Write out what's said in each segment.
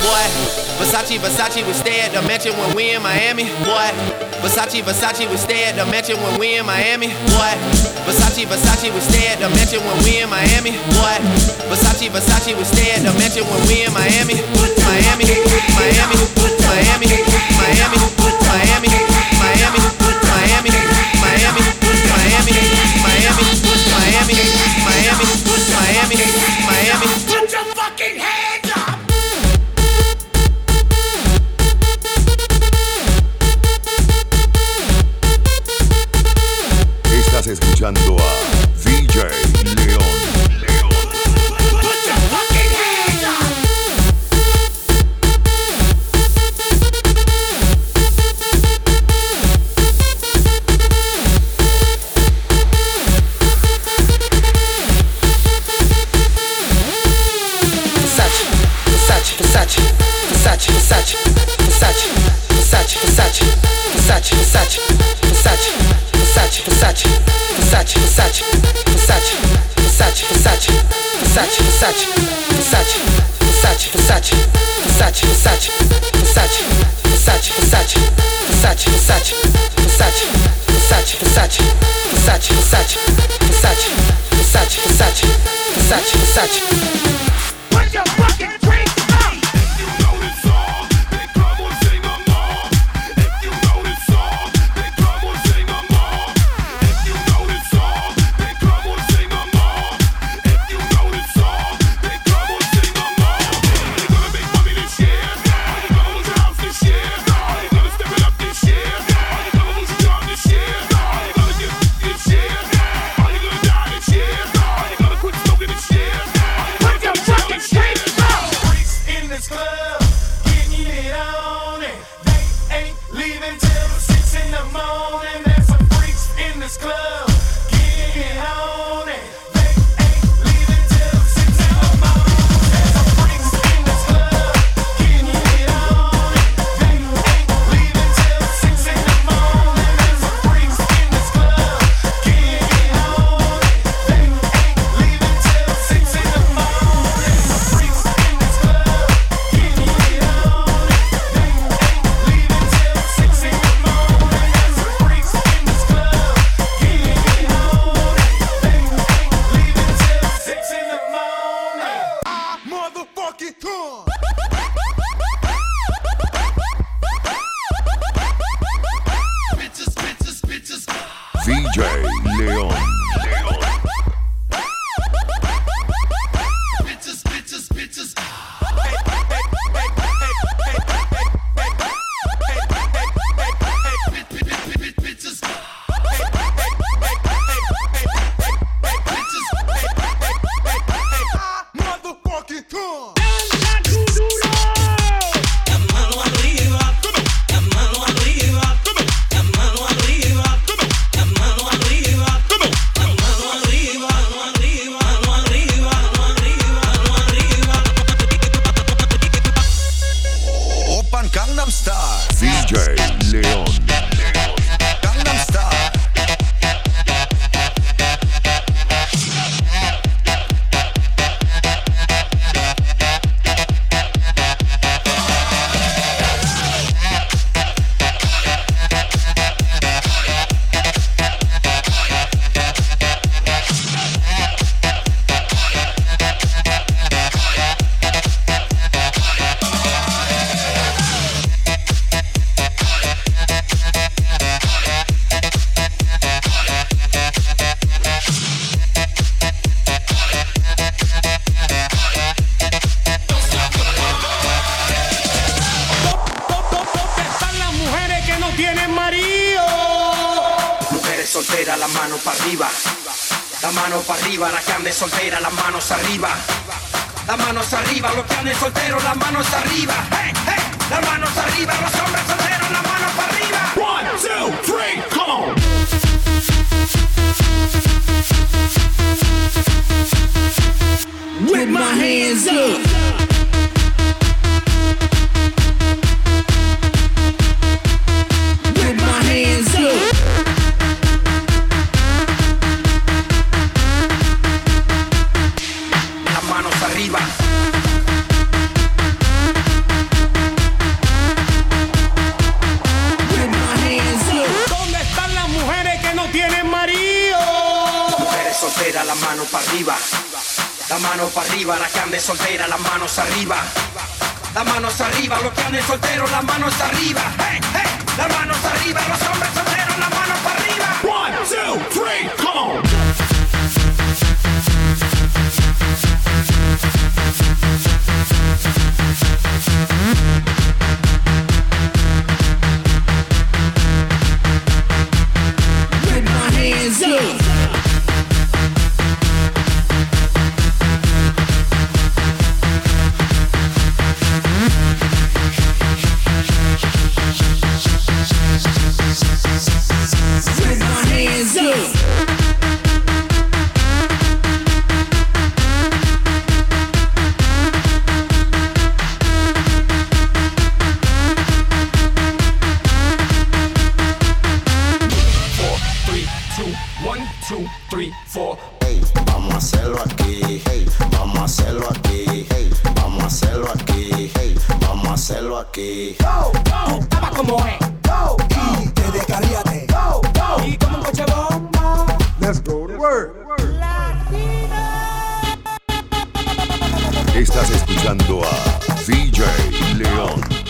Boy, Versace, Versace, we stay at the mansion when we in Miami. Boy, Versace, Versace, we stay at the mansion when we in Miami. Boy, Versace, Versace, we stay at the mansion when we in Miami. Boy, Versace, Versace, we stay at the mansion when we in Miami. Miami, Miami, Miami, Miami, Miami, Miami, Versace, Versace, Versace, Versace, Versace, Versace, Versace, Versace, Versace, Versace, Versace, Versace. Put club, DJ Leon. Mujeres solteras, las manos para arriba. La mano para arriba, las que anden solteras, las manos arriba. Las manos arriba, los que anden solteros, las manos arriba. Hey, hey. las manos arriba, los hombres solteros, las manos para arriba. One, two, three, come on. With my hands up. Mujeres solteras, las manos para arriba. Las manos para arriba, las que anden solteras, las manos arriba. Las manos arriba, los que anden solteros, las manos arriba. Hey, hey, las manos arriba, los hombres solteros, las manos para arriba. One, two, three, come on. díselo aquí. Go, go, estaba como es. Go, go. Y te descaríate. Go, go. Y como un coche bomba. Let's go to work. Estás escuchando a DJ León.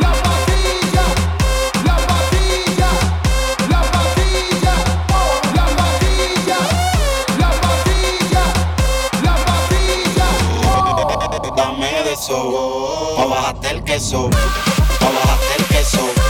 La patilla, la patilla, la patilla, la patilla, la patilla, la patilla. Dame de eso, pa' bajarte el queso, pa' bajarte eso.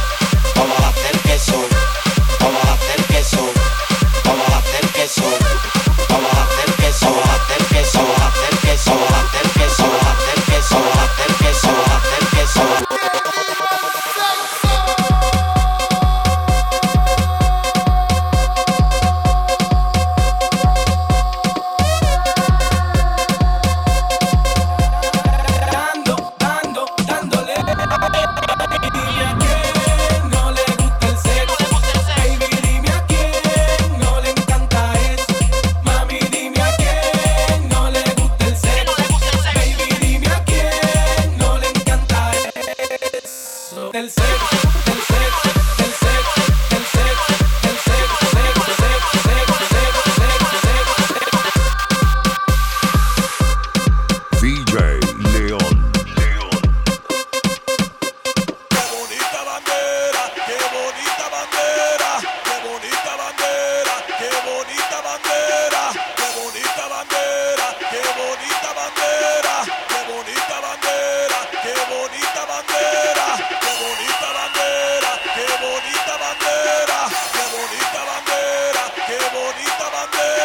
Grande.